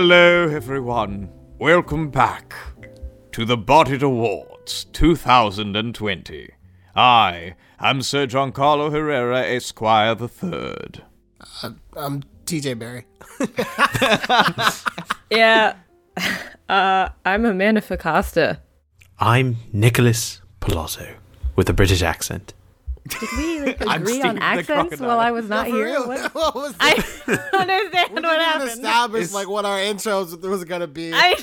Hello, everyone. Welcome back to the Botted Awards 2020. I am Sir Giancarlo Herrera, Esquire the Third. I'm TJ Barry. Yeah. Uh, I'm Amanda Ficasta. I'm Nicholas Palazzo with a British accent. Did we like, agree on accents crocodile. while I was not For here? What? What was I that? don't understand We what didn't happened. establish It's- like what our intros was gonna be. I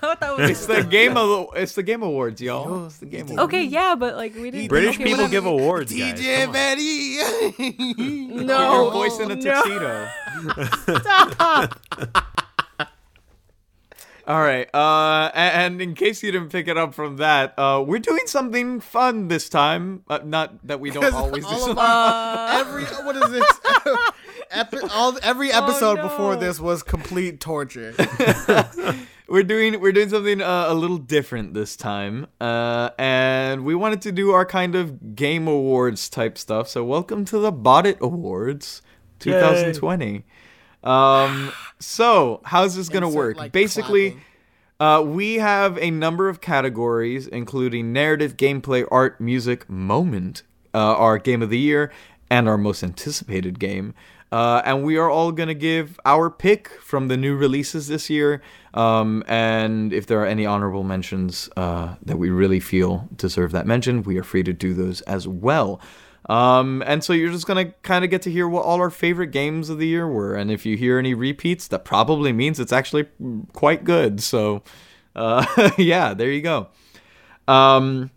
thought that was It's the game of it's the game awards, y'all. It's the game awards. okay. Yeah, but like we didn't. British okay, people whatever. give awards, guys. TJ Come on. Barry. No, Your voice in a no. tuxedo. All right. Uh, a- and in case you didn't pick it up from that, uh, we're doing something fun this time. Uh, not that we don't always do something. of our, every what is this? Epi- all every episode before no. this was complete torture. we're doing we're doing something uh, a little different this time, uh, and we wanted to do our kind of game awards type stuff. So welcome to the Bot Awards 2020. Um, so how's this gonna Insert, work? like, Basically. Uh, we have a number of categories, including narrative, gameplay, art, music, moment, uh, our game of the year, and our most anticipated game. Uh, and we are all going to give our pick from the new releases this year. Um, and if there are any honorable mentions uh, that we really feel deserve that mention, we are free to do those as well. Um, and so you're just gonna kind of get to hear what all our favorite games of the year were, and if you hear any repeats, that probably means it's actually quite good. So, uh, yeah, there you go. Um,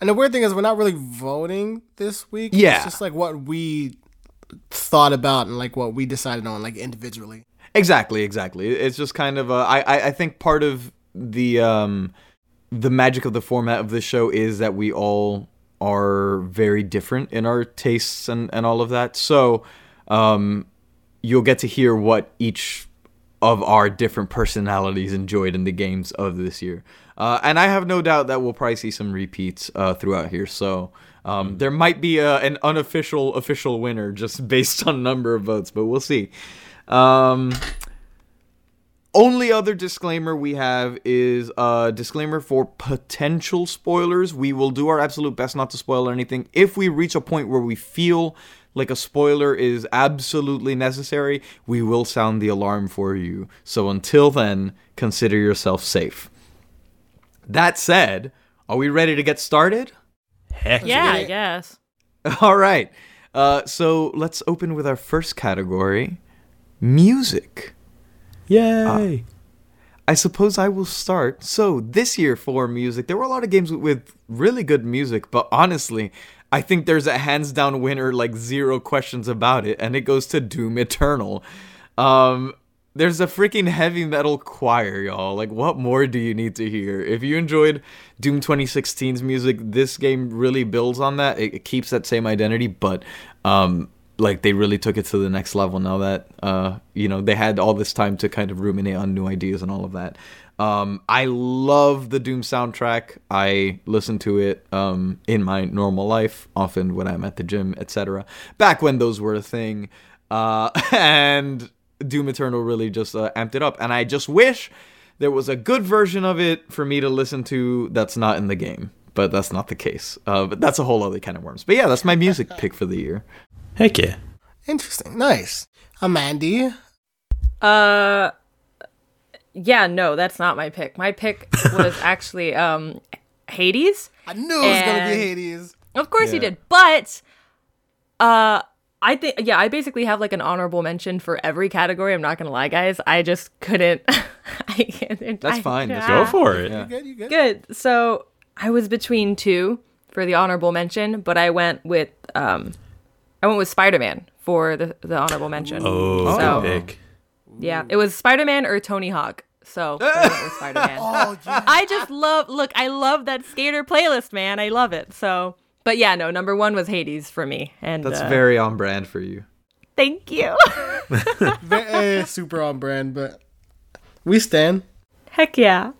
And the weird thing is, we're not really voting this week. Yeah. it's just like what we thought about and like what we decided on, like individually. exactly, exactly. It's just kind of I, I I think part of the um the magic of the format of this show is that we all are very different in our tastes and and all of that. So, um, you'll get to hear what each of our different personalities enjoyed in the games of this year. Uh, and I have no doubt that we'll probably see some repeats uh, throughout here. So um, there might be a, an unofficial official winner just based on number of votes, but we'll see. Um, only other disclaimer we have is a disclaimer for potential spoilers. We will do our absolute best not to spoil anything. If we reach a point where we feel like a spoiler is absolutely necessary, we will sound the alarm for you. So until then, consider yourself safe. That said, are we ready to get started? Heck Yeah, Yeah. I guess. All right. Uh, so let's open with our first category music. Yay! I suppose I will start. So, this year for music, there were a lot of games with, with really good music, but honestly, I think there's a hands down winner, like zero questions about it, and it goes to Doom Eternal. Um, there's a freaking heavy metal choir, y'all. Like, what more do you need to hear? If you enjoyed Doom 2016's music, this game really builds on that. It, it keeps that same identity, but um, like they really took it to the next level now that uh, you know they had all this time to kind of ruminate on new ideas and all of that. Um, I love the Doom soundtrack. I listen to it um, in my normal life, often when I'm at the gym, etc. Back when those were a thing, uh, and Doom Eternal really just uh, amped it up. And I just wish there was a good version of it for me to listen to that's not in the game. But that's not the case. Uh, but that's a whole other kind of worms. But yeah, that's my music pick for the year. Heck yeah! Interesting, nice. I'm Uh, yeah, no, that's not my pick. My pick was actually um Hades. I knew it was gonna be Hades. Of course he Yeah. did, but uh I think yeah, I basically have like an honorable mention for every category. I'm not gonna lie, guys. I just couldn't. I can't. That's I- fine. That's Go for it. Yeah. You good? You good? Good. So I was between two for the honorable mention, but I went with um, I went with Spider Man for the the honorable mention. Oh, So- good pick. Yeah, it was Spider Man or Tony Hawk. So I went Spider Man. Oh yeah. I just love look, I love that skater playlist, man. I love it. So but yeah, no, number one was Hades for me. And That's uh, very on brand for you. thank you. Eh, super on brand, but we stand. Heck yeah.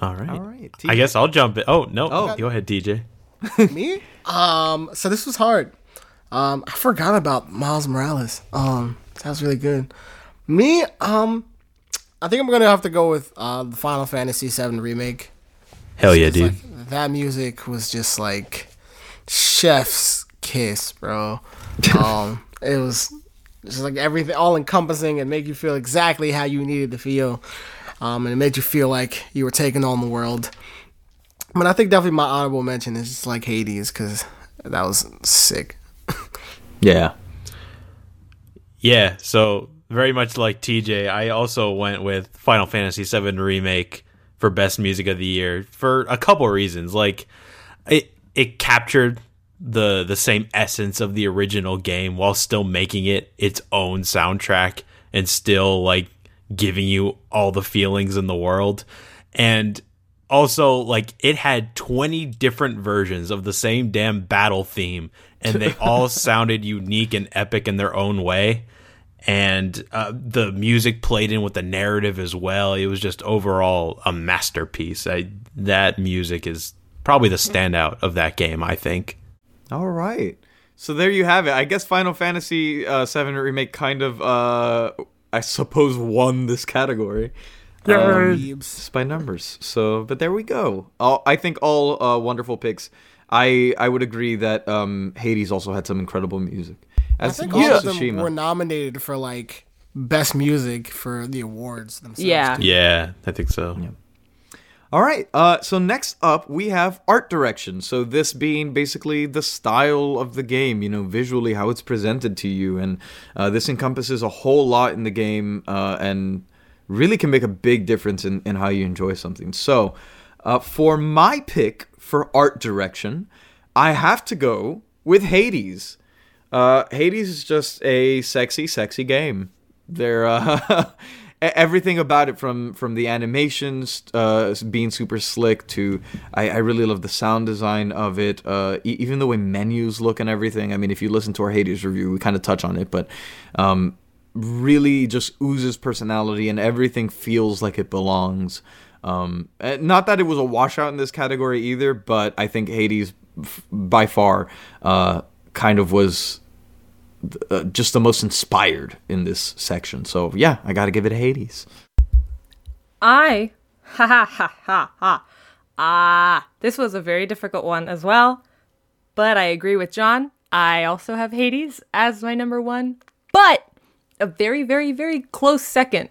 All right. All right. I guess I'll jump in. Oh no! Oh. go ahead, TJ. Me? Um, so this was hard. Um, I forgot about Miles Morales. Um, that was really good. Me, um, I think I'm gonna have to go with uh, the Final Fantasy VII remake. Hell yeah, dude. like, that music was just like chef's kiss, bro. um, it was just like everything, all encompassing, and make you feel exactly how you needed to feel. Um, and it made you feel like you were taking on the world. But I think definitely my honorable mention is just like Hades because that was sick. Yeah. Yeah, so very much like TJ, I also went with Final Fantasy VII Remake for best music of the year for a couple reasons. Like it it captured the the same essence of the original game while still making it its own soundtrack and still like giving you all the feelings in the world. And also like it had 20 different versions of the same damn battle theme and they all sounded unique and epic in their own way and uh, the music played in with the narrative as well it was just overall a masterpiece I, that music is probably the standout of that game i think All right. So there you have it. I guess Final Fantasy uh, VII remake kind of, uh, I suppose, won this category. Um, Weebs. just by numbers. So, but there we go. All, I think all uh, wonderful picks. I I would agree that um, Hades also had some incredible music. I As think all of them Tsushima. were nominated for like best music for the awards themselves. Yeah. too. yeah i think so Yeah. All right. Uh, so next up, we have art direction. So this being basically the style of the game, you know, visually how it's presented to you, and uh, this encompasses a whole lot in the game, uh, and really can make a big difference in, in how you enjoy something. So, uh, for my pick for art direction, I have to go with Hades. Uh, Hades is just a sexy, sexy game. There, uh, everything about it from from the animations uh, being super slick to I, I really love the sound design of it. Uh, e- even the way menus look and everything. I mean, if you listen to our Hades review, we kind of touch on it, but um, really just oozes personality and everything feels like it belongs. Um, eh, not that it was a washout in this category either, but I think Hades f- by far uh, kind of was uh, just the most inspired in this section. So yeah, I got to give it a Hades. I ha ha ha ha ha. Ah, this was a very difficult one as well. But I agree with John. I also have Hades as my number one. But a very, very, very close second,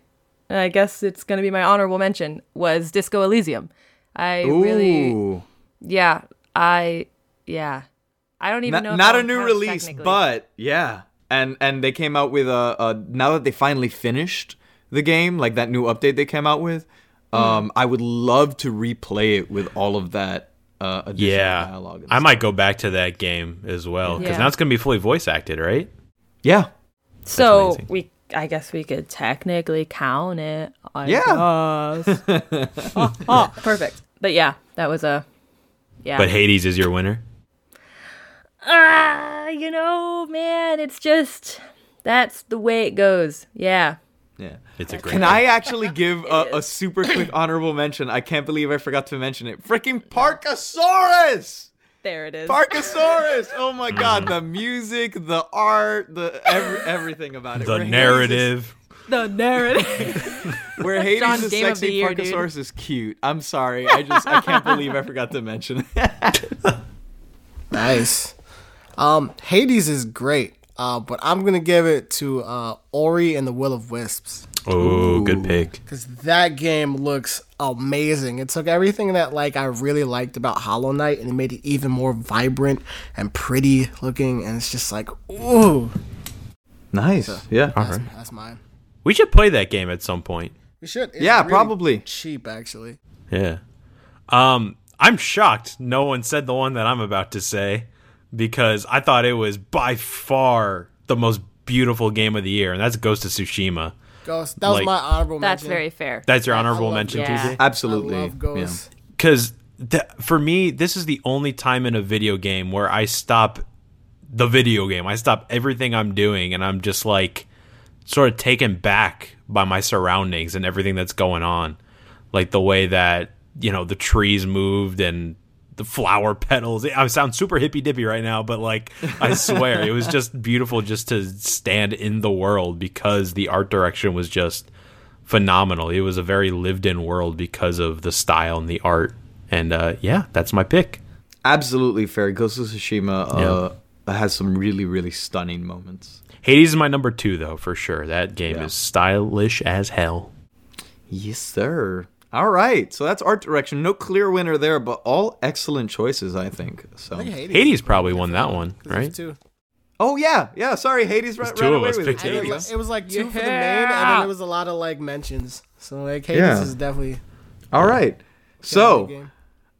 and I guess it's going to be my honorable mention, was Disco Elysium. I really, yeah, I, yeah. I don't even not, know. if not a new release, but yeah, and and they came out with a, a now that they finally finished the game, like that new update they came out with. Hmm. Um, I would love to replay it with all of that uh, additional yeah dialogue. and i stuff. might go back to that game as well because Yeah. now it's going to be fully voice acted right Yeah, So we, I guess we could technically count it. I Yeah. guess. oh, oh, perfect. But yeah, that was a, yeah. but hades is your winner ah, you know, man, it's just that's the way it goes. Yeah. yeah. it's a great Can game. I actually give a, a super quick honorable mention? I can't believe I forgot to mention it. Freaking Parkasaurus! There it is. Parkasaurus! Oh my god, the music, the art, the every, everything about it. the Where Hades narrative the narrative. is- where Hades John's is game of the sexy, year, dude. Parkasaurus is cute. I'm sorry, I just I can't believe I forgot to mention it. Nice. Um, Hades is great, uh, but I'm gonna give it to uh, Ori and the Will of Wisps oh good pick because that game looks amazing. It took everything that like I really liked about Hollow Knight and it made it even more vibrant and pretty looking, and it's just like ooh, nice. Yeah. that's, that's mine. we should play that game at some point We should. It's Yeah, really probably. cheap actually. Yeah. Um, I'm shocked no one said the one that I'm about to say because I thought it was by far the most beautiful game of the year, and that's Ghost of Tsushima. Ghost. That was Like- my honorable mention. That's mention. very fair. That's your I honorable love mention, Ghost. TJ? Absolutely. I love Because th- for me, this is the only time in a video game where I stop the video game. I stop everything I'm doing, and I'm just like sort of taken back by my surroundings and everything that's going on. Like the way that, you know, the trees moved and the flower petals. I sound super hippy dippy right now, but like, I swear, it was just beautiful just to stand in the world because the art direction was just phenomenal. It was a very lived in world because of the style and the art. And uh, yeah, that's my pick. Absolutely fair. Ghost of Tsushima uh, has some really, really stunning moments. Hades is my number two, though, for sure. That game Yeah. is stylish as hell. Yes, sir. All right. So that's art direction. No clear winner there, but all excellent choices, I think. So. I think Hades, Hades probably won that one, right? Two. Oh yeah, yeah. Sorry, Hades ran, two ran of away us with picked it. There It was, it was like two for the main, and then it was a lot of like mentions. So like Hades Yeah. is definitely All right. a So,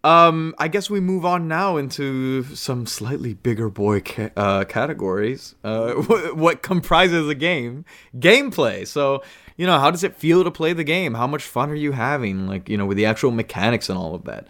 um, I guess we move on now into some slightly bigger boy ca- uh, categories. Uh, wh- what comprises a game? Gameplay. So, you know, how does it feel to play the game? How much fun are you having? Like, you know, with the actual mechanics and all of that.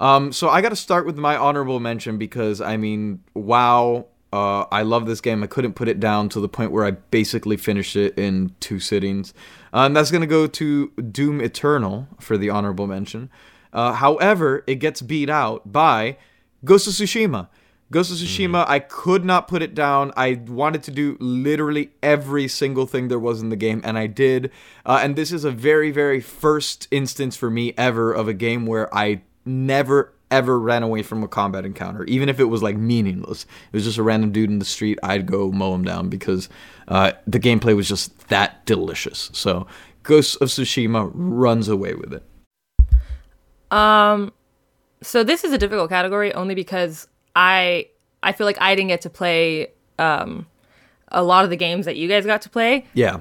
Um, so I got to start with my honorable mention because I mean, wow, uh, I love this game. I couldn't put it down to the point where I basically finished it in two sittings. Uh, and that's gonna go to Doom Eternal for the honorable mention. Uh, however, it gets beat out by Ghost of Tsushima. Ghost of Tsushima, I could not put it down. I wanted to do literally every single thing there was in the game, and I did. Uh, and this is a very, very first instance for me ever of a game where I never, ever ran away from a combat encounter, even if it was like meaningless. It was just a random dude in the street. I'd go mow him down because uh, the gameplay was just that delicious. So, Ghost of Tsushima runs away with it. Um, so this is a difficult category only because I I feel like I didn't get to play um a lot of the games that you guys got to play. Yeah.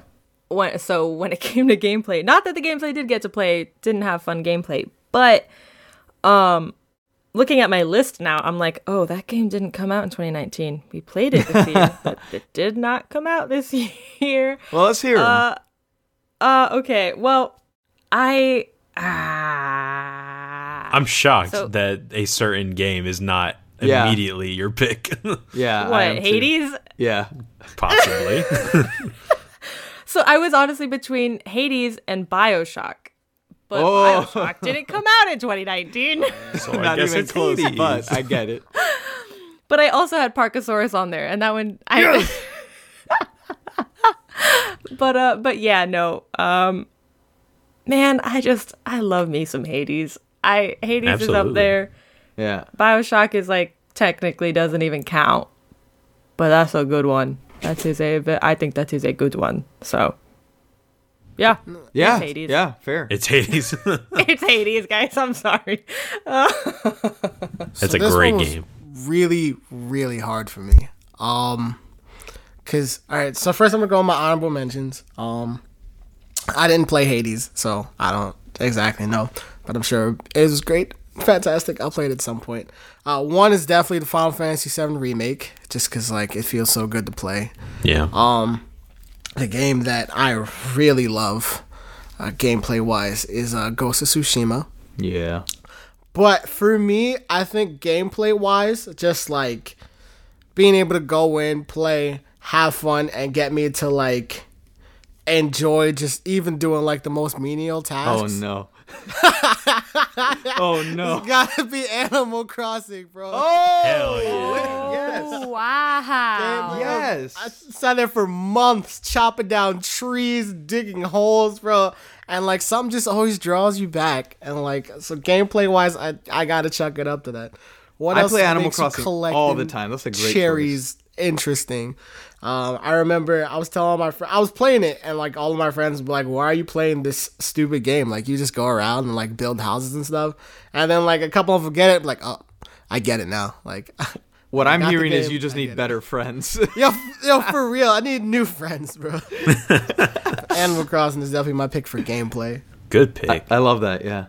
When so when it came to gameplay, not that the games I did get to play didn't have fun gameplay, but um looking at my list now, I'm like, oh, that game didn't come out in 2019. We played it this year, but it did not come out this year. Well, let's hear. Uh, uh, okay. Well, I ah. I'm shocked So- that a certain game is not Yeah. immediately your pick. yeah. What am too. Hades? Yeah. Possibly. So I was honestly between Hades and Bioshock, but Oh. Bioshock didn't come out in 2019. so I Not guess even it's close, Hades. but I get it. but I also had Parkasaurus on there, and that one I. but uh, but yeah, no. Um, man, I just I love me some Hades. I Hades is up there. Yeah. Bioshock is like technically doesn't even count, but that's a good one. That is a ve- I think that is a good one. So, yeah, Yeah. It's Hades. Yeah. Fair. It's Hades. it's Hades, guys. I'm sorry. It's So a this great one was game. Really, really hard for me. Um, cause all right. So first, I'm gonna go on my honorable mentions. Um, I didn't play Hades, so I don't exactly know, but I'm sure it was great, fantastic. I'll play it at some point. Uh, one is definitely the Final Fantasy VII remake, just cause like it feels so good to play. Yeah. Um, the game that I really love, uh, gameplay wise, is uh, Ghost of Tsushima. Yeah. But for me, I think gameplay wise, just like being able to go in, play, have fun, and get me to like enjoy just even doing like the most menial tasks. Oh no. oh no. Gotta be Animal Crossing, bro. Oh. Hell oh, yeah. Yes. wow. Yes. I sat there for months chopping down trees, digging holes, bro. And like something just always draws you back. And like so gameplay wise, I I gotta chuck it up to that. What I else play Animal Crossing all the time. That's a great cherries interesting. Um, I remember I was telling my friends I was playing it, and like all of my friends were like, "Why are you playing this stupid game? Like you just go around and like build houses and stuff." And then like a couple of them get it, like, "Oh, I get it now." Like, What I I'm got the hearing is you just I need get it. better friends. yo, yo, for real, I need new friends, bro. Animal Crossing is definitely my pick for gameplay. Good pick. I love that. Yeah.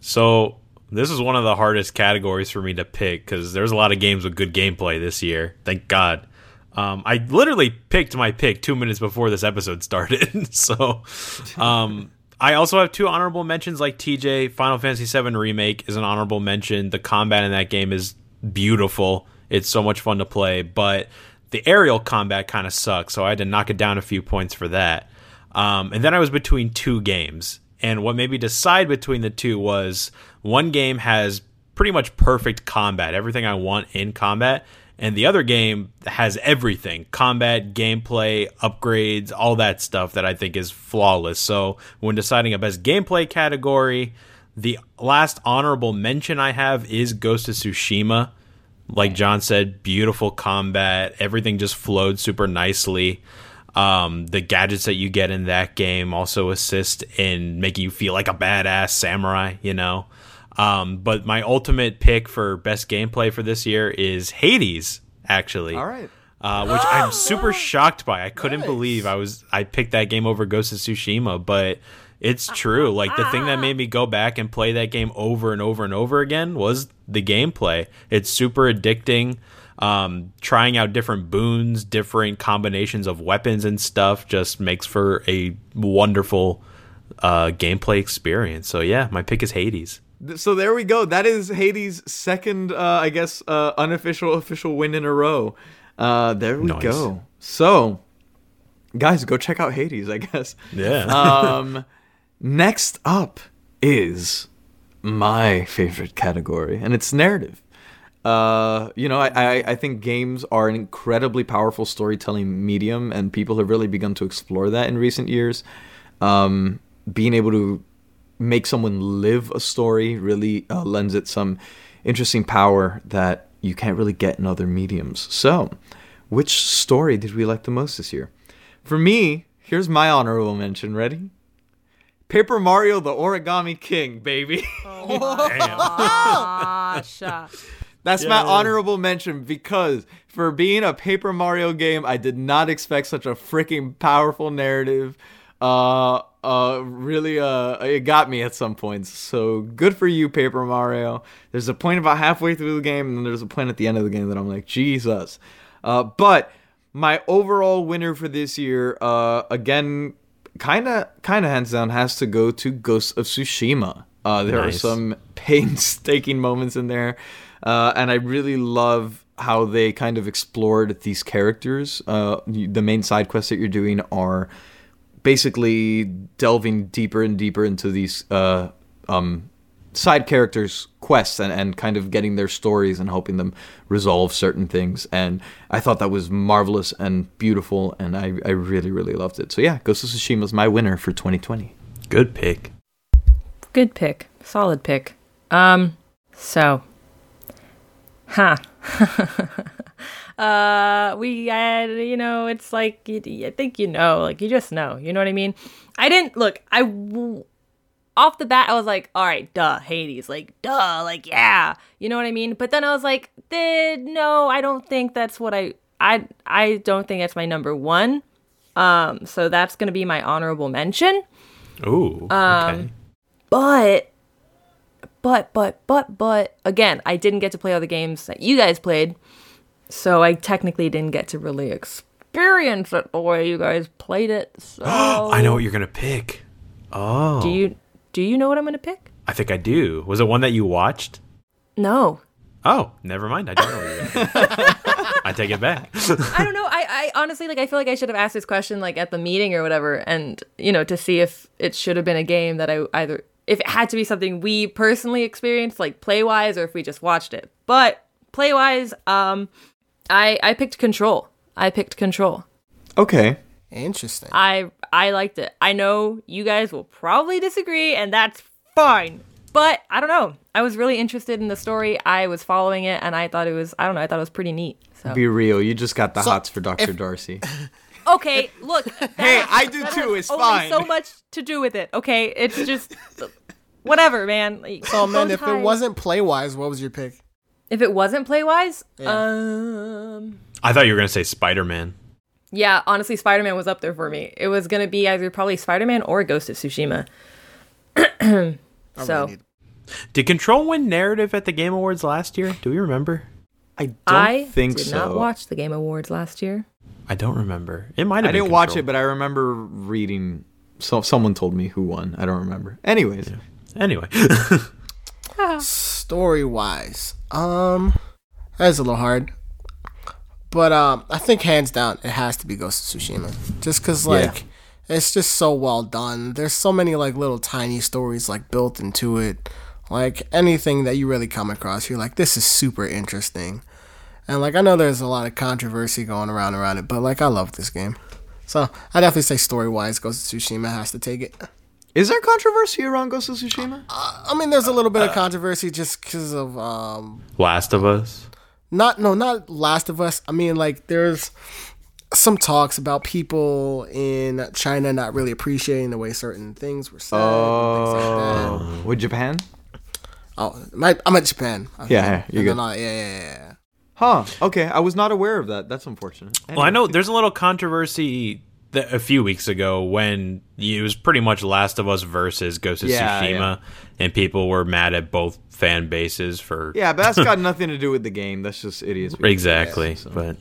So this is one of the hardest categories for me to pick because there's a lot of games with good gameplay this year. Thank God. Um, I literally picked my pick two minutes before this episode started. so um, I also have two honorable mentions like TJ. Final Fantasy VII Remake is an honorable mention. The combat in that game is beautiful. It's so much fun to play, but the aerial combat kind of sucks. So I had to knock it down a few points for that. Um, and then I was between two games. And what made me decide between the two was one game has pretty much perfect combat, everything I want in combat. And the other game has everything combat, gameplay, upgrades, all that stuff that I think is flawless. So when deciding a best gameplay category, the last honorable mention I have is Ghost of Tsushima. Like John said, beautiful combat. Everything just flowed super nicely. Um, the gadgets that you get in that game also assist in making you feel like a badass samurai, you know. Um, but my ultimate pick for best gameplay for this year is Hades, actually. All right. Uh, which I'm super shocked by. I couldn't believe I was I picked that game over Ghost of Tsushima, but it's true. Like the thing that made me go back and play that game over and over and over again was the gameplay. It's super addicting. Um, trying out different boons, different combinations of weapons and stuff just makes for a wonderful uh, gameplay experience. So yeah, my pick is Hades. So there we go. That is Hades' second, uh, I guess, uh, unofficial official win in a row. Uh, there we Nice. go. So, guys, go check out Hades. I guess. Yeah. um, next up is my favorite category, and it's narrative. Uh, you know, I, I I think games are an incredibly powerful storytelling medium, and people have really begun to explore that in recent years. Um, being able to make someone live a story really uh, lends it some interesting power that you can't really get in other mediums. So, which story did we like the most this year? For me, here's my honorable mention. Ready? Paper Mario: The Origami King, baby. Gosh. uh, That's my honorable mention because for being a Paper Mario game, I did not expect such a freaking powerful narrative. Uh, uh, really, uh, it got me at some points. So good for you, Paper Mario. There's a point about halfway through the game, and then there's a point at the end of the game that I'm like, Jesus. Uh, but my overall winner for this year, uh, again, kind of, kind of hands down, has to go to Ghost of Tsushima. Uh, there Nice. are some painstaking moments in there, uh, and I really love how they kind of explored these characters. Uh, the main side quests that you're doing are basically delving deeper and deeper into these uh, um, side characters' quests and, and kind of getting their stories and helping them resolve certain things. And I thought that was marvelous and beautiful, and I, I really, really loved it. So yeah, Ghost of Tsushima is my winner for 2020. Good pick. Good pick. Solid pick. Um, so, huh. uh, we had, you know, it's like, you, I think you know, like, you just know, you know what I mean? I didn't, look, I, off the bat, I was like, all right, duh, Hades, like, duh, like, yeah, you know what I mean? But then I was like, no, I don't think that's what I, I, I don't think that's my number one. Um, so that's gonna be my honorable mention. Ooh. okay. But, but, but, but, but, again, I didn't get to play all the games that you guys played. So I technically didn't get to really experience it the way you guys played it. So I know what you're gonna pick. Oh, Do you do you know what I'm gonna pick? I think I do. Was it one that you watched? No. Oh, never mind. I don't know. What you're. I take it back. I don't know. I, I honestly like I feel like I should have asked this question like at the meeting or whatever and you know to see if it should have been a game that I either if it had to be something we personally experienced like play wise or if we just watched it. But play wise, um I I picked control. I picked control. Okay. Interesting. I I liked it. I know you guys will probably disagree and that's fine. But I don't know. I was really interested in the story. I was following it and I thought it was I don't know, I thought it was pretty neat. So Be real. You just got the So, hots for Dr. if- Darcy. Okay, look. Hey, I do that too. has It's only fine. so much to do with it. Okay, it's just whatever, man. Like, Oh man, if it wasn't play wise, what was your pick? If it wasn't playwise, Yeah. um, I thought you were gonna say Spider Man. yeah, honestly, Spider Man was up there for me. It was gonna be either probably Spider Man or Ghost of Tsushima. So really need- Did Control win narrative at the Game Awards last year? Do we remember? I don't I think did so. not watch the Game Awards last year. I don't remember. It might I have. been didn't watch it, but I remember reading. So someone told me who won. I don't remember. Anyways, Anyway, story wise, um, that's a little hard. But um, I think hands down it has to be Ghost of Tsushima, just because like it's just so well done. There's so many like little tiny stories like built into it. Like anything that you really come across, you're like, this is super interesting. And like I know there's a lot of controversy going around around it, but like I love this game. So I definitely say story wise, Ghost of Tsushima has to take it. Is there controversy around Ghost of Tsushima? I mean, there's a little bit of controversy just because of um, Last of Us. not no, not Last of Us. I mean, like there's some talks about people in China not really appreciating the way certain things were said. and things like that. With Japan? Oh, my, I'm at Japan. Yeah, yeah, you're good. then yeah, yeah, yeah, yeah. Huh. Okay, I was not aware of that. That's unfortunate. Well, I know there's a little controversy th- a few weeks ago when it was pretty much Last of Us versus Ghost of Yeah, Tsushima, yeah. and people were mad at both fan bases for Yeah, but that's got nothing to do with the game. That's just idiots. exactly. idiots, so. But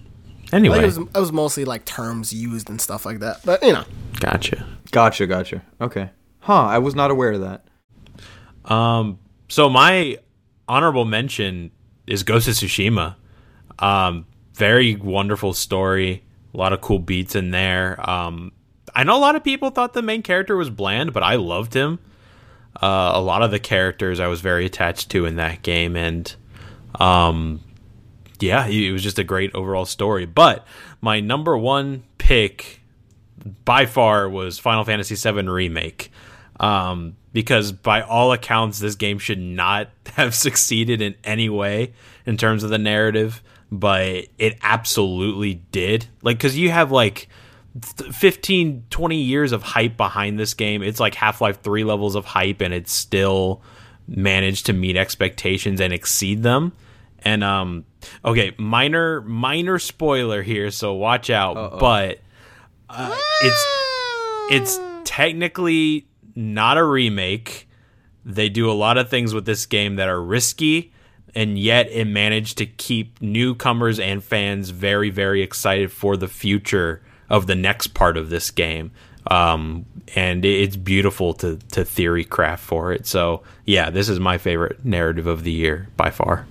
I anyway, it was, it was mostly like terms used and stuff like that. But you know, gotcha. Gotcha, gotcha. Okay. Huh, I was not aware of that. Um, so my honorable mention is Ghost of Tsushima. Um, very wonderful story. A lot of cool beats in there. Um, I know a lot of people thought the main character was bland, but I loved him. Uh, a lot of the characters I was very attached to in that game, and um, yeah, it was just a great overall story. But my number one pick by far was Final Fantasy VII Remake. Um, because by all accounts, this game should not have succeeded in any way in terms of the narrative, but it absolutely did. Like, because you have like th- 15, 20 years of hype behind this game. It's like Half Life 3 levels of hype, and it still managed to meet expectations and exceed them. And, um, okay, minor, minor spoiler here, so watch out, but uh, it's it's technically not a remake. They do a lot of things with this game that are risky, and yet it managed to keep newcomers and fans very, very excited for the future of the next part of this game. Um, and it's beautiful to to theory craft for it. So yeah, this is my favorite narrative of the year by far.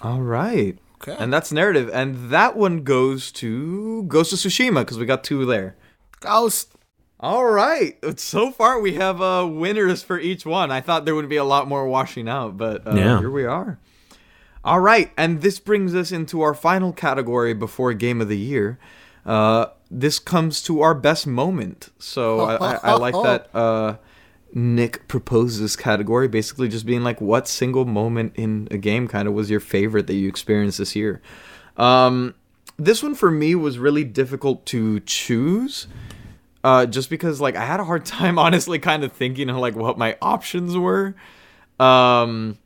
All right. Okay. And that's narrative. And that one goes to Ghost of Tsushima because we got two there. Ghost. All right. So far, we have uh, winners for each one. I thought there would be a lot more washing out, but uh, Yeah. here we are. All right. And this brings us into our final category before Game of the Year. Uh, this comes to our best moment. So I, I, I like that uh, Nick proposed this category, basically just being like, what single moment in a game kind of was your favorite that you experienced this year? Um, this one for me was really difficult to choose uh, just because like I had a hard time honestly kind of thinking of like what my options were. Um,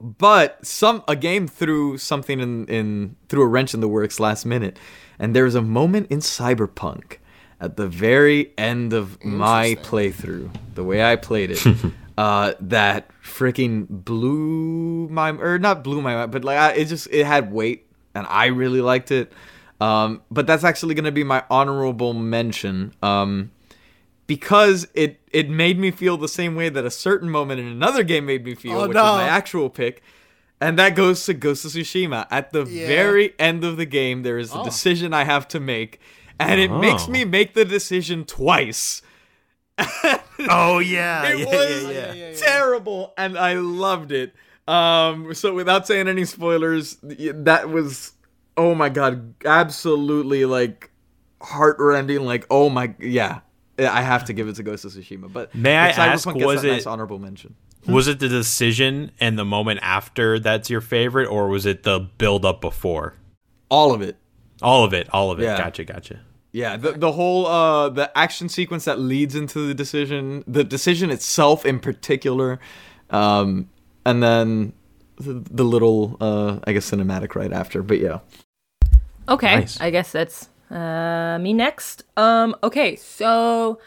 but some a game threw something in in threw a wrench in the works last minute, and there was a moment in Cyberpunk at the very end of my playthrough, the way I played it, uh, that freaking blew my or not blew my mind, but like I, it just it had weight, and I really liked it. Um, but that's actually gonna be my honorable mention. Um, because it it made me feel the same way that a certain moment in another game made me feel, Oh, which no. was my actual pick. And that goes to Ghost of Tsushima. At the Yeah. very end of the game, there is a Oh. decision I have to make, and it makes Oh. me make the decision twice. Oh yeah, It was terrible, and I loved it. Um, so without saying any spoilers, that was oh my god, absolutely like heartrending. Like oh my yeah, I have to give it to Ghost of Tsushima. But May I ask, gets was it- nice honorable mention? Was it the decision and the moment after that's your favorite, or was it the build up before? All of it. All of it, all of it. Yeah. Gotcha, gotcha. Yeah, the the whole uh the action sequence that leads into the decision, the decision itself in particular, um, and then the, the little uh I guess cinematic right after. But yeah, Okay, Nice. I guess that's uh, me next. Um, okay, so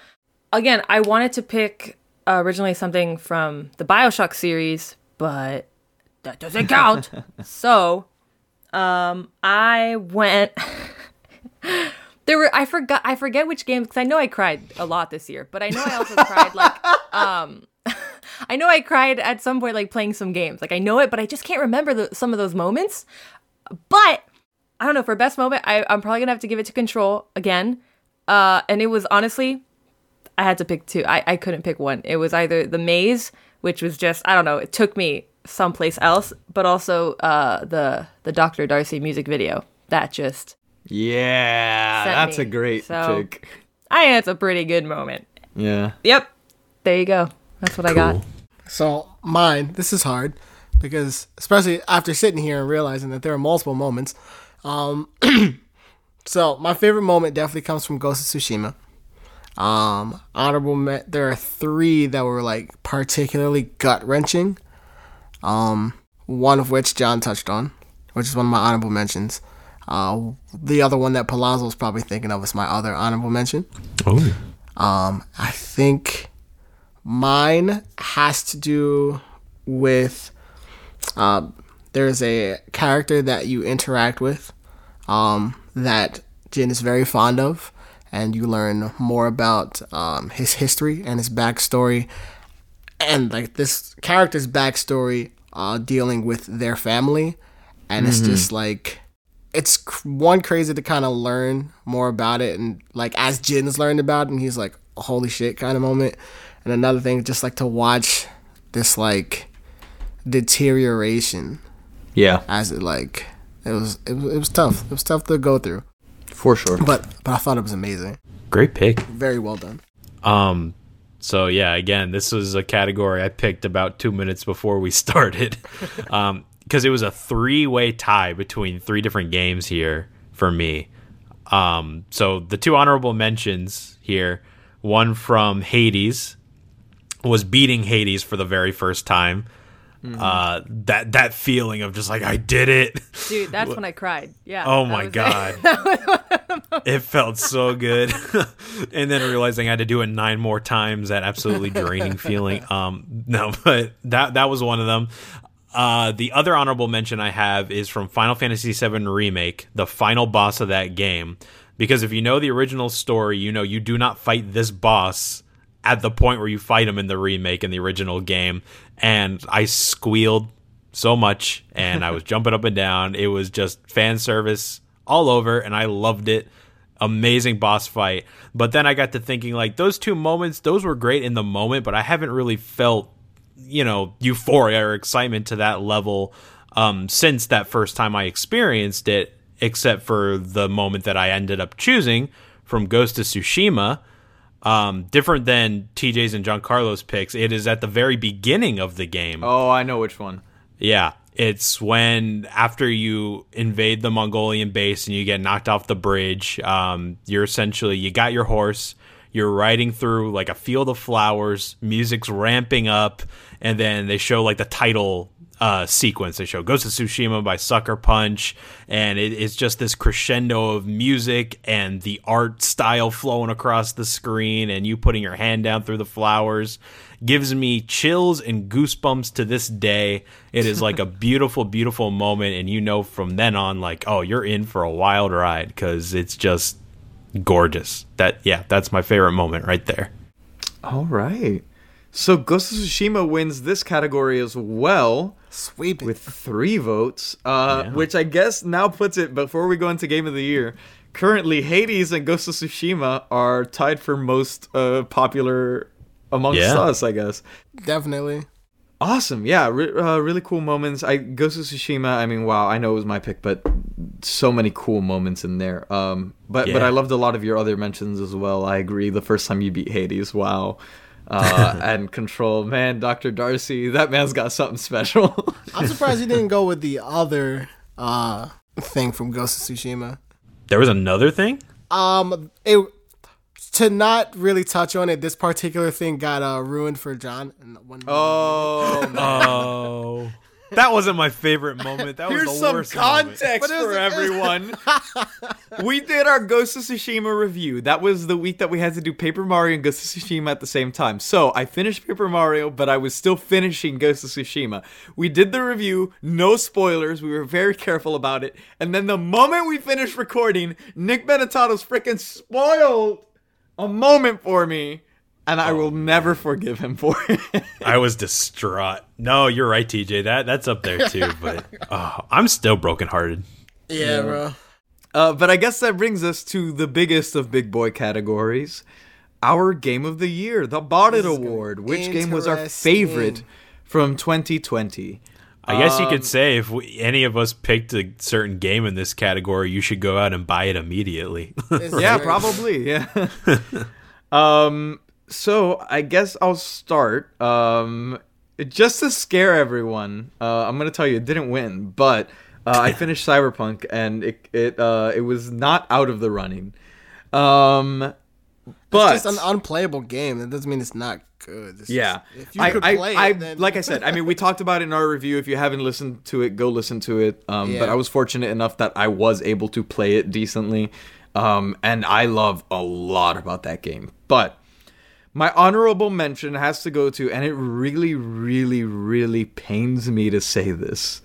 again, I wanted to pick uh, originally something from the Bioshock series, but that doesn't count. so, um, I went. there were I forgot I forget which games because I know I cried a lot this year, but I know I also cried like um. I know I cried at some point, like playing some games. Like I know it, but I just can't remember the, some of those moments. But I don't know. For best moment, I, I'm probably gonna have to give it to Control again. Uh, and it was honestly, I had to pick two. I, I couldn't pick one. It was either the maze, which was just I don't know. It took me someplace else, but also uh, the the Dr. Darcy music video. That just Yeah, that's me. a great So- pick. I think it's a pretty good moment. Yeah. Yep. There you go. That's what I got. So mine, this is hard because especially after sitting here and realizing that there are multiple moments. Um, so my favorite moment definitely comes from Ghost of Tsushima. Um, honorable, me- there are three that were like particularly gut wrenching. Um, one of which John touched on, which is one of my honorable mentions. Uh, the other one that Palazzo's probably thinking of is my other honorable mention. Oh. Um, I think mine has to do with um, there's a character that you interact with um, that Jin is very fond of, and you learn more about um, his history and his backstory, and like this character's backstory uh, dealing with their family, and it's just like it's one crazy to kind of learn more about it and like as Jin's learned about it and he's like holy shit kind of moment and another thing just like to watch this like deterioration. Yeah, as it like it was it was, it was tough. It was tough to go through. For sure. but but I thought it was amazing. Great pick. very well done. Um, so yeah, again, this was a category I picked about two minutes before we started, um, because it was a three-way tie between three different games here for me. Um, so the two honorable mentions here, one from Hades, was beating Hades for the very first time. Uh, that that feeling of just like I did it. Dude, that's when I cried. Yeah. Oh my it. god. it felt so good. and then realizing I had to do it nine more times, that absolutely draining feeling. Um no, but that that was one of them. Uh the other honorable mention I have is from Final Fantasy VII Remake, the final boss of that game. Because if you know the original story, you know you do not fight this boss at the point where you fight him in the remake in the original game. And I squealed so much and I was jumping up and down. It was just fan service all over and I loved it. Amazing boss fight. But then I got to thinking like those two moments, those were great in the moment, but I haven't really felt, you know, euphoria or excitement to that level um, since that first time I experienced it, except for the moment that I ended up choosing from Ghost of Tsushima um, different than TJ's and Giancarlo's picks. It is at the very beginning of the game. Oh, I know which one. Yeah, it's when after you invade the Mongolian base and you get knocked off the bridge. Um, you're essentially you got your horse. You're riding through like a field of flowers. Music's ramping up, and then they show like the title uh, sequence. They show Ghost of Tsushima by Sucker Punch, and it, it's just this crescendo of music and the art style flowing across the screen, and you putting your hand down through the flowers gives me chills and goosebumps to this day. It is like a beautiful, beautiful moment, and you know from then on, like, oh, you're in for a wild ride because it's just gorgeous. That yeah, that's my favorite moment right there. All right. So Ghost of Tsushima wins this category as well sweeping with three votes, uh, Yeah. which I guess now puts it before we go into Game of the Year. Currently, Hades and Ghost of Tsushima are tied for most uh, popular amongst Yeah. us, I guess. definitely Awesome, yeah, re- uh, really cool moments. I Ghost of Tsushima. I mean, wow, I know it was my pick, but so many cool moments in there. Um, but but I loved a lot of your other mentions as well. I agree. The first time you beat Hades, wow, uh, and Control, man, Doctor Darcy, that man's got something special. I'm surprised you didn't go with the other uh thing from Ghost of Tsushima There was another thing. Um, it to not really touch on it. This particular thing got uh ruined for John. And one oh, man. That wasn't my favorite moment. That was Here's the some worst moment. context But for everyone. we did our Ghost of Tsushima review. That was the week that we had to do Paper Mario and Ghost of Tsushima at the same time. So I finished Paper Mario, but I was still finishing Ghost of Tsushima. We did the review, no spoilers. We were very careful about it. And then the moment we finished recording, Nick Benetato's freaking spoiled a moment for me. And I will never forgive him for it. I was distraught. No, you're right, TJ. That that's up there too. But oh, I'm still brokenhearted. Yeah, bro. Uh, but I guess that brings us to the biggest of big boy categories, our game of the year, the Bought It is gonna Award. Which game was our favorite from 2020? I guess you Um, could say if we, any of us picked a certain game in this category, you should go out and buy it immediately. It's yeah, probably. Yeah. um. So I guess I'll start. Um. Just to scare everyone, uh, I'm gonna tell you it didn't win, but uh, I finished Cyberpunk and it it uh it was not out of the running. Um. But It's just an unplayable game. That doesn't mean it's not good. It's Yeah, just- if you I, could I, play I, it, then like I said, I mean, we talked about it in our review. If you haven't listened to it, go listen to it. Um, But I was fortunate enough that I was able to play it decently, um, and I love a lot about that game. But my honorable mention has to go to, and it really, really, really pains me to say this.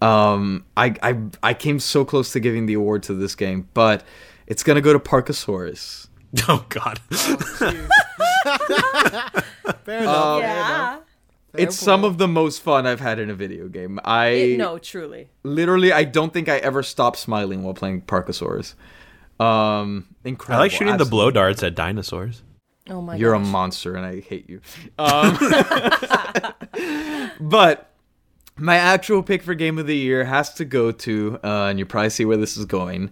Um, I, I, I came so close to giving the award to this game, but it's gonna go to Parkasaurus. oh God. fair enough. yeah. It's some of the most fun I've had in a video game. I It- no, truly. literally i don't think i ever stopped smiling while playing parkasaurus um I incredible like shooting the blow darts at dinosaurs. Oh my god. you're gosh. a monster and i hate you um but my actual pick for game of the year has to go to uh and you probably see where this is going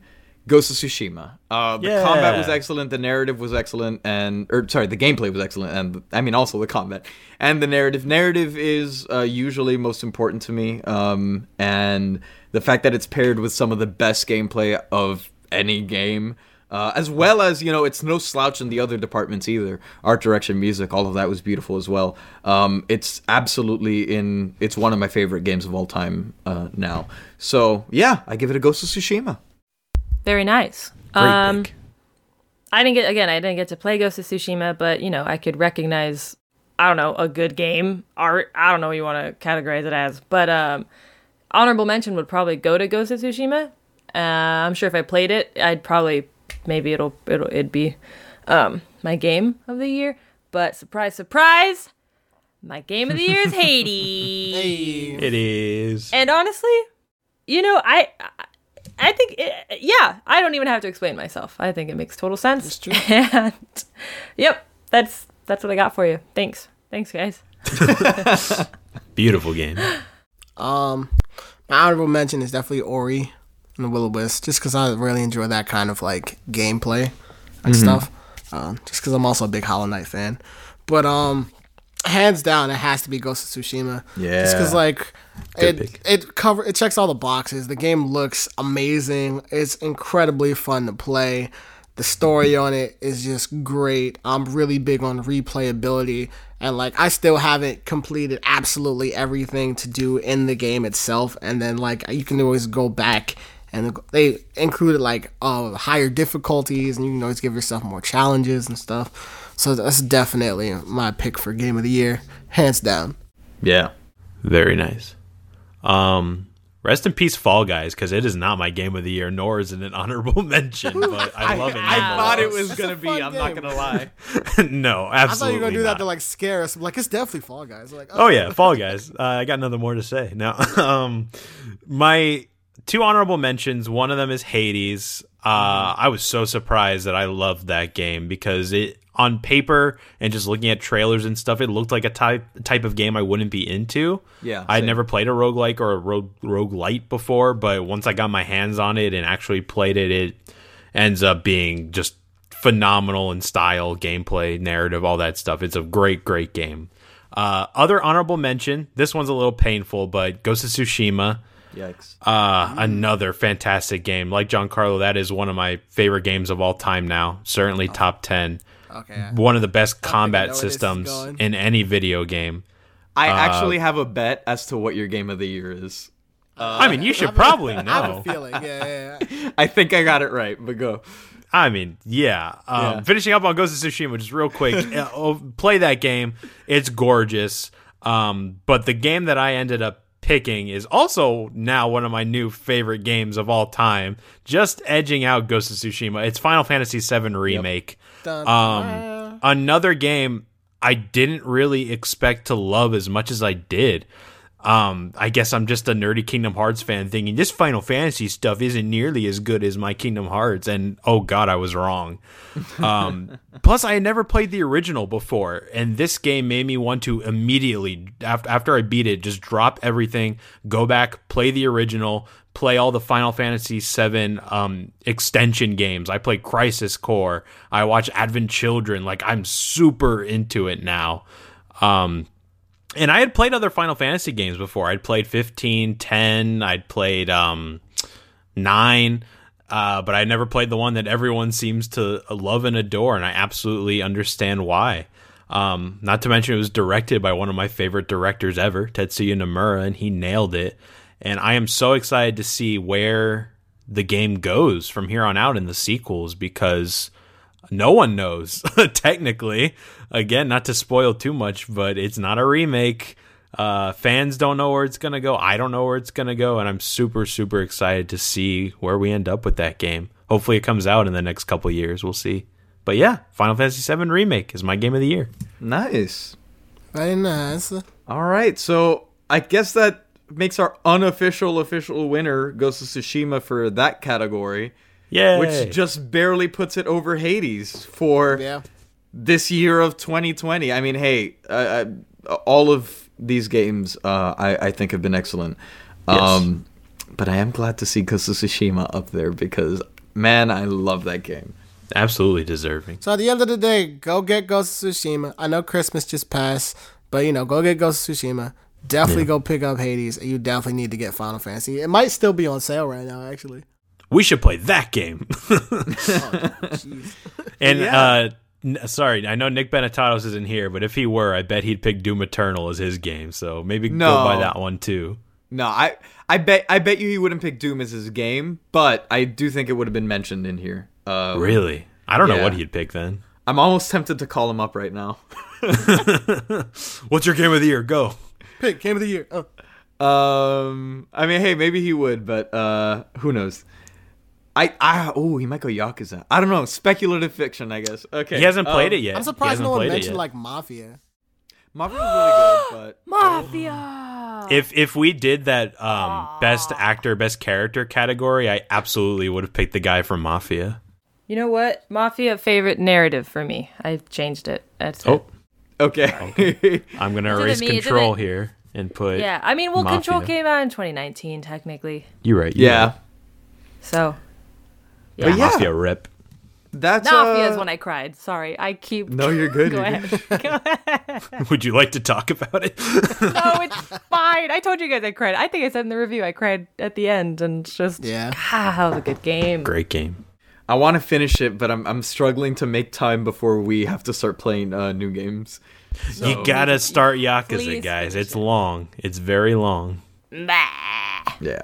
Ghost of Tsushima. Uh, the Yeah. combat was excellent, the narrative was excellent, and or sorry, the gameplay was excellent, and I mean also the combat and the narrative. Narrative is uh, usually most important to me, um, and the fact that it's paired with some of the best gameplay of any game, uh, as well as you know, it's no slouch in the other departments either. Art direction, music, all of that was beautiful as well. Um, it's absolutely in. It's one of my favorite games of all time uh, now. So yeah, I give it a Ghost of Tsushima. Very nice. Great um, pick. I didn't get again. I didn't get to play Ghost of Tsushima, but you know, I could recognize. I don't know a good game art. I don't know what you want to categorize it as, but um, honorable mention would probably go to Ghost of Tsushima. Uh, I'm sure if I played it, I'd probably maybe it'll it'll it'd be um, my game of the year. But surprise, surprise, my game of the year is Hades. Hey. It is. And honestly, you know, I I- I think it, yeah, I don't even have to explain myself. I think it makes total sense. It's true. And yep, that's that's what I got for you. Thanks. Thanks guys. Beautiful game. Um, my honorable mention is definitely Ori and the Will o Wisp, just because I really enjoy that kind of like gameplay and stuff. Um, just because I'm also a big Hollow Knight fan. But um, hands down, it has to be Ghost of Tsushima. Yeah, just because like Good it pick. it cover it checks all the boxes. The game looks amazing. It's incredibly fun to play. The story on it is just great. I'm really big on replayability and like I still haven't completed absolutely everything to do in the game itself and then like you can always go back and they included like uh higher difficulties and you can always give yourself more challenges and stuff. So that's definitely my pick for game of the year, hands down. Yeah. Very nice. Um, rest in peace, Fall Guys, because it is not my game of the year, nor is it an honorable mention. But I love it. I Wow. thought it was gonna be. fun I'm not gonna lie. no, absolutely. I thought you were gonna do that to like scare us. I'm like, it's definitely Fall Guys. Like, Oh yeah, Fall Guys. Uh, I got nothing more to say now. um, my two honorable mentions. One of them is Hades. Uh, I was so surprised that I loved that game because it on paper and just looking at trailers and stuff, it looked like a type type of game I wouldn't be into. Yeah, I'd same. never played a roguelike or a rogue roguelite before, but once I got my hands on it and actually played it, it ends up being just phenomenal in style, gameplay, narrative, all that stuff. It's a great, great game. Uh, other honorable mention. This one's a little painful, but Ghost of Tsushima. Yikes. Uh, another fantastic game. Like Giancarlo, that is one of my favorite games of all time now. Certainly top 10. okay. One of the best combat where this is systems in any video game. I actually have a bet as to what your game of the year is. I mean, you should probably know. I have a know. feeling. Yeah, yeah, yeah. I think I got it right, but go. I mean, yeah. Um, Yeah. Finishing up on Ghost of Tsushima, just real quick. uh, oh, play that game. It's gorgeous. Um, but the game that I ended up picking is also now one of my new favorite games of all time. Just edging out Ghost of Tsushima. It's Final Fantasy VII Remake. Dun, Um, another game I didn't really expect to love as much as I did. Um, I guess I'm just a nerdy Kingdom Hearts fan thinking this Final Fantasy stuff isn't nearly as good as my Kingdom Hearts, and oh god, I was wrong. Um, plus, I had never played the original before, and this game made me want to immediately after after I beat it, just drop everything, go back, play the original, play all the Final Fantasy VII um, extension games. I play Crisis Core. I watch Advent Children. Like I'm super into it now. Um, and I had played other Final Fantasy games before. I'd played 15, 10, I'd played um, 9, uh, but I never played the one that everyone seems to love and adore, and I absolutely understand why. Um, not to mention, it was directed by one of my favorite directors ever, Tetsuya Nomura, and he nailed it. And I am so excited to see where the game goes from here on out in the sequels because no one knows, technically. Again, not to spoil too much, but it's not a remake. Uh, fans don't know where it's going to go. I don't know where it's going to go. And I'm super, super excited to see where we end up with that game. Hopefully, it comes out in the next couple years. We'll see. But yeah, Final Fantasy VII Remake is my game of the year. Nice. Very nice. All right, so I guess that makes our unofficial official winner Ghost of Tsushima for that category. Yeah. Which just barely puts it over Hades for Yeah. This year of 2020. I mean, hey, uh, uh, all of these games uh, I, I think have been excellent. Um, but I am glad to see Ghost of Tsushima up there because, man, I love that game. absolutely deserving. So at the end of the day, go get Ghost of Tsushima. I know Christmas just passed, but you know, go get Ghost of Tsushima. Definitely go pick up Hades, and you definitely need to get Final Fantasy. It might still be on sale right now, actually. We should play that game. Jeez. and Yeah. uh n- sorry, I know Nick Benetatos isn't here, but if he were, I bet he'd pick Doom Eternal as his game. So maybe go No. by that one too. No, I, I bet I bet you he wouldn't pick Doom as his game, but I do think it would have been mentioned in here. Uh, Really? I don't know what he'd pick then. I'm almost tempted to call him up right now. What's your game of the year? Go. Pick game of the year. Oh. Um, I mean, hey, maybe he would, but uh, who knows? I, I, oh, he might go Yakuza. I don't know. Speculative fiction, I guess. Okay, He hasn't played um, it yet. I'm surprised no one mentioned like Mafia. Mafia was really good, but Mafia. If if we did that um, best actor, best character category, I absolutely would have picked the guy from Mafia. You know what? Mafia favorite narrative for me. I changed it. That's Oh, it. okay. I'm gonna erase control it- here and put. Yeah, I mean, well, Control came out in 2019, technically. You're right. you're yeah, right. So, But yeah. yeah. Mafia rip. that's Mafia uh, is when I cried. Sorry, I keep. No, you're good. Go you're ahead. good. Go ahead. Would you like to talk about it? No, it's fine. I told you guys I cried. I think I said in the review I cried at the end, and just Yeah. ah, that was a good game. Great game. I want to finish it, but I'm I'm struggling to make time before we have to start playing uh, new games. You gotta start Yakuza, Please guys. finish It's long. It's very long. Bah. Yeah.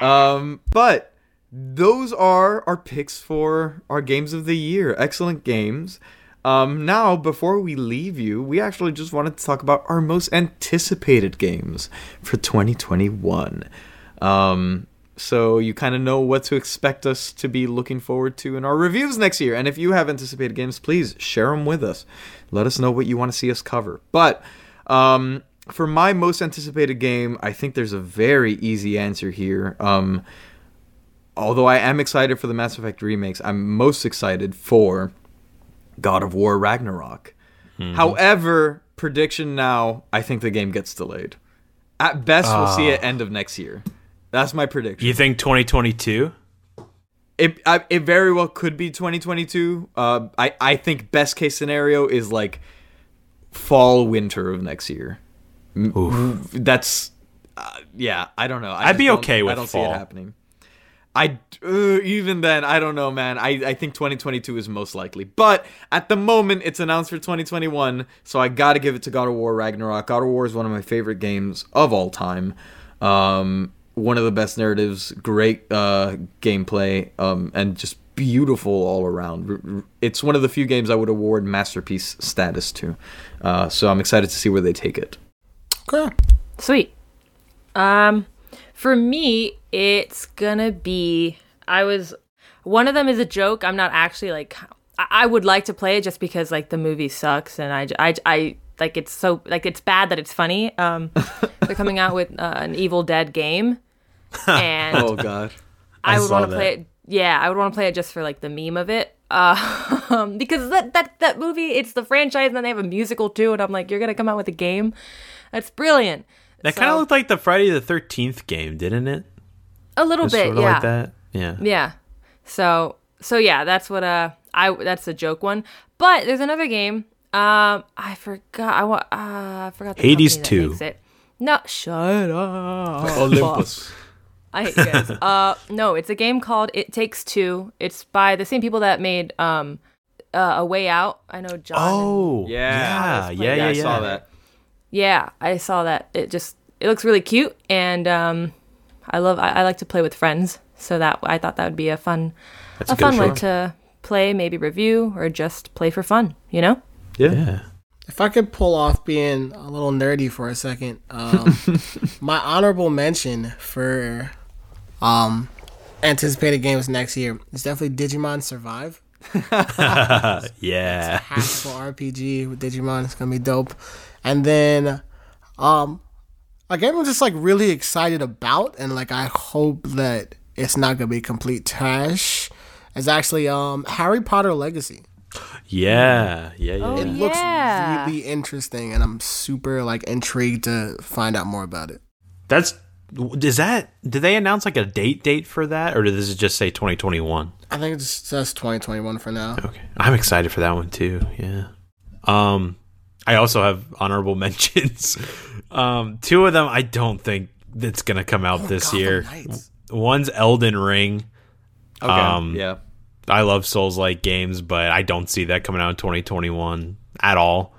Um, but those are our picks for our games of the year. Excellent games. Um, now, before we leave you, we actually just wanted to talk about our most anticipated games for 2021. Um, so you kind of know what to expect us to be looking forward to in our reviews next year. And if you have anticipated games, please share them with us. Let us know what you want to see us cover. But um, for my most anticipated game, I think there's a very easy answer here. Um, although I am excited for the Mass Effect remakes, I'm most excited for God of War Ragnarok. However, prediction now, I think the game gets delayed. At best, we'll see it end of next year. That's my prediction. You think 2022? It I, it very well could be 2022. Uh, I I think best case scenario is like fall winter of next year. M- That's uh, yeah. I don't know. I I'd be okay with I don't see fall. it happening. I uh, even then I don't know, man. I I think 2022 is most likely, but at the moment it's announced for 2021, so I got to give it to God of War Ragnarok. God of War is one of my favorite games of all time. Um, one of the best narratives, great uh, gameplay, um, and just beautiful all around. R- r- It's one of the few games I would award masterpiece status to. Uh, so I'm excited to see where they take it. Okay. Sweet. Um, for me, it's gonna be. I was. One of them is a joke. I'm not actually like. I, I would like to play it just because like the movie sucks, and I I, I like it's so like it's bad that it's funny. Um, they're coming out with uh, an Evil Dead game, and Oh god. I, I would want to play it. Yeah, I would want to play it just for like the meme of it. Uh, because that that that movie, it's the franchise, and then they have a musical too, and I'm like, you're gonna come out with a game? That's brilliant. That kind of looked like the Friday the Thirteenth game, didn't it? a little Just bit, sorta yeah. like that. Yeah. Yeah. So so yeah, that's what uh I that's a joke one. But there's another game. Um, I forgot. I want. Uh, I forgot. The Hades 2. It. No, shut up. Olympus. I hate you guys. uh, no, it's a game called It Takes Two. It's by the same people that made um, uh, A Way Out. I know John. and- Oh, Yeah. yeah, yeah, yeah. I saw that. Yeah, I saw that. It just it looks really cute, and um, I love. I, I like to play with friends, so that I thought that would be a fun, That's a a fun way to play, maybe review or just play for fun. You know? Yeah. yeah. If I could pull off being a little nerdy for a second, um, my honorable mention for um, anticipated games next year is definitely Digimon Survive. yeah. Tactical RPG with Digimon. It's gonna be dope. And then, um, a game I'm just like really excited about, and like I hope that it's not gonna be complete trash. Is actually um Harry Potter Legacy. Yeah. Yeah. Yeah. Oh, It yeah. looks really interesting, and I'm super like intrigued to find out more about it. That's. Is that? Did they announce like a date date for that, or does it just say 2021? I think it just says 2021 for now. Okay. I'm excited for that one too. Yeah. Um I also have honorable mentions. um two of them I don't think that's going to come out this Gotham year. Knights. One's Elden Ring. Okay. Um, yeah. I love Souls like games, but I don't see that coming out in 2021 at all.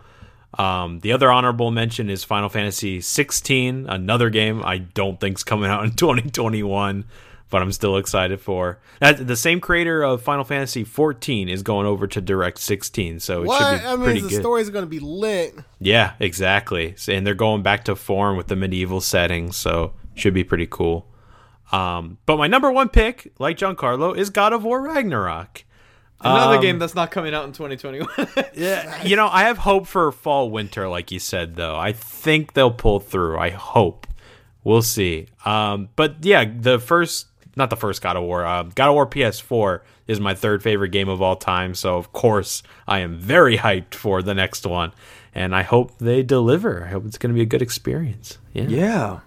Um, the other honorable mention is Final Fantasy 16, another game I don't think's coming out in 2021, but I'm still excited for. That, the same creator of Final Fantasy 14 is going over to Direct 16, so it What? should be That pretty means the good. stories are gonna be lit. Yeah, exactly. And they're going back to form with the medieval setting, so should be pretty cool. Um, but my number one pick, like Giancarlo, is God of War Ragnarok. Another Um, game that's not coming out in 2021. Yeah, you know, I have hope for fall winter, like you said. Though I think they'll pull through. I hope. We'll see. Um, but yeah, the first, not the first God of War. Uh, God of War PS4 is my third favorite game of all time. So of course, I am very hyped for the next one, and I hope they deliver. I hope it's going to be a good experience. Yeah. Yeah.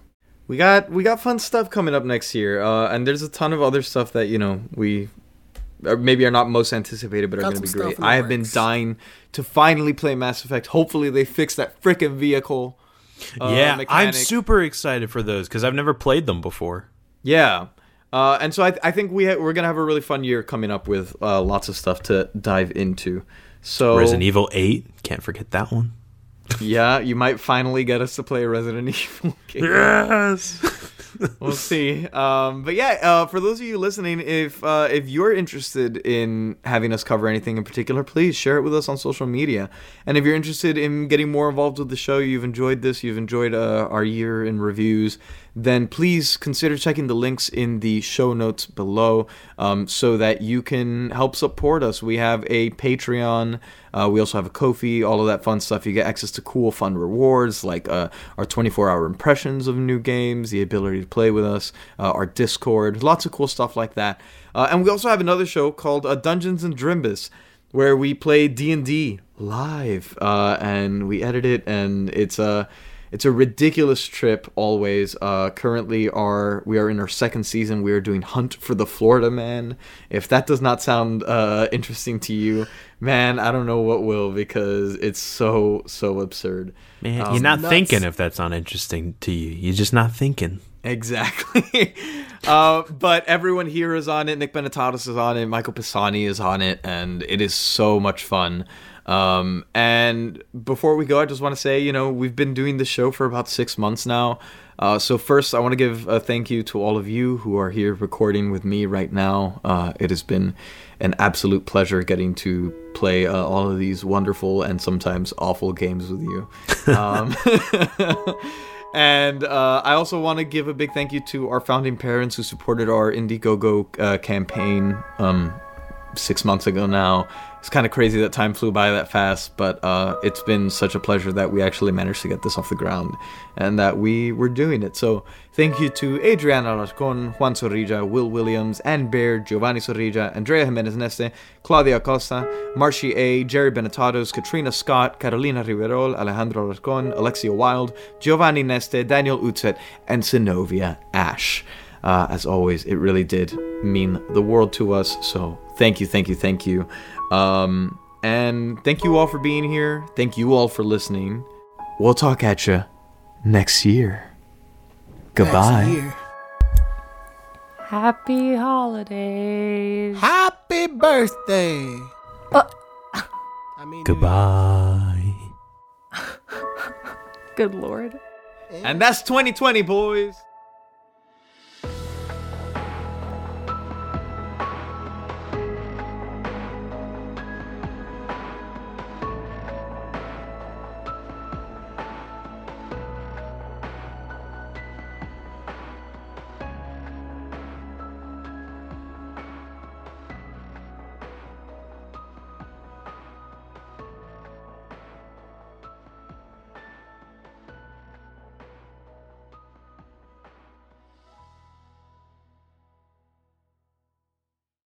We got we got fun stuff coming up next year, uh, and there's a ton of other stuff that you know we or maybe are not most anticipated, but are going to be great. stuff in the I have been dying to finally play Mass Effect. Hopefully, they fix that freaking vehicle. uh, yeah, I'm super excited for those because I've never played them before. Yeah. Uh, and so I, I think we ha- we're gonna have a really fun year coming up with uh, lots of stuff to dive into. So Resident Evil 8, can't forget that one. yeah, you might finally get us to play a Resident Evil game. Yes. we'll see. Um, but yeah, uh, for those of you listening, if uh, if you're interested in having us cover anything in particular, please share it with us on social media. And if you're interested in getting more involved with the show, you've enjoyed this, you've enjoyed uh, our year in reviews, then please consider checking the links in the show notes below um, so that you can help support us. We have a Patreon. Uh, we also have a Ko-fi, all of that fun stuff. You get access to cool, fun rewards like uh, our 24 hour impressions of new games, the ability to play with us, uh, our Discord, lots of cool stuff like that. Uh, and we also have another show called uh, Dungeons and Drimbus, where we play D and D live, uh, and we edit it, and it's a it's a ridiculous trip always. Uh, currently, our we are in our second season. We are doing Hunt for the Florida Man. If that does not sound uh, interesting to you, man, I don't know what will because it's so so absurd. Man, Um, you're not nuts. thinking if that's not interesting to you. You're just not thinking. Exactly. uh, but everyone here is on it. Nick Benetatos is on it. Michael Pisani is on it, and it is so much fun. Um, and before we go, I just want to say, you know, we've been doing this show for about six months now. Uh, so first, I want to give a thank you to all of you who are here recording with me right now. Uh, it has been an absolute pleasure getting to play uh, all of these wonderful and sometimes awful games with you. Um, And uh, I also want to give a big thank you to our founding parents who supported our Indiegogo uh, campaign um, six months ago now. It's kind of crazy that time flew by that fast, but uh, it's been such a pleasure that we actually managed to get this off the ground and that we were doing it. So thank you to Adriana Alarcon, Juan Sorrija, Will Williams, Ann Baird, Giovanni Sorrija, Andrea Jimenez Neste, Claudia Costa, Marci A., Jerry Benetatos, Katrina Scott, Carolina Riverol, Alejandro Alarcon, Alexia Wild, Giovanni Neste, Daniel Utzet, and Sinovia Ash. Uh, as always, it really did mean the world to us. So thank you, thank you, thank you. Um, and thank you all for being here. Thank you all for listening. We'll talk at you next year. Goodbye. Next year. Happy holidays. Happy birthday. Uh. I mean, Goodbye. Good lord. And that's 2020, boys.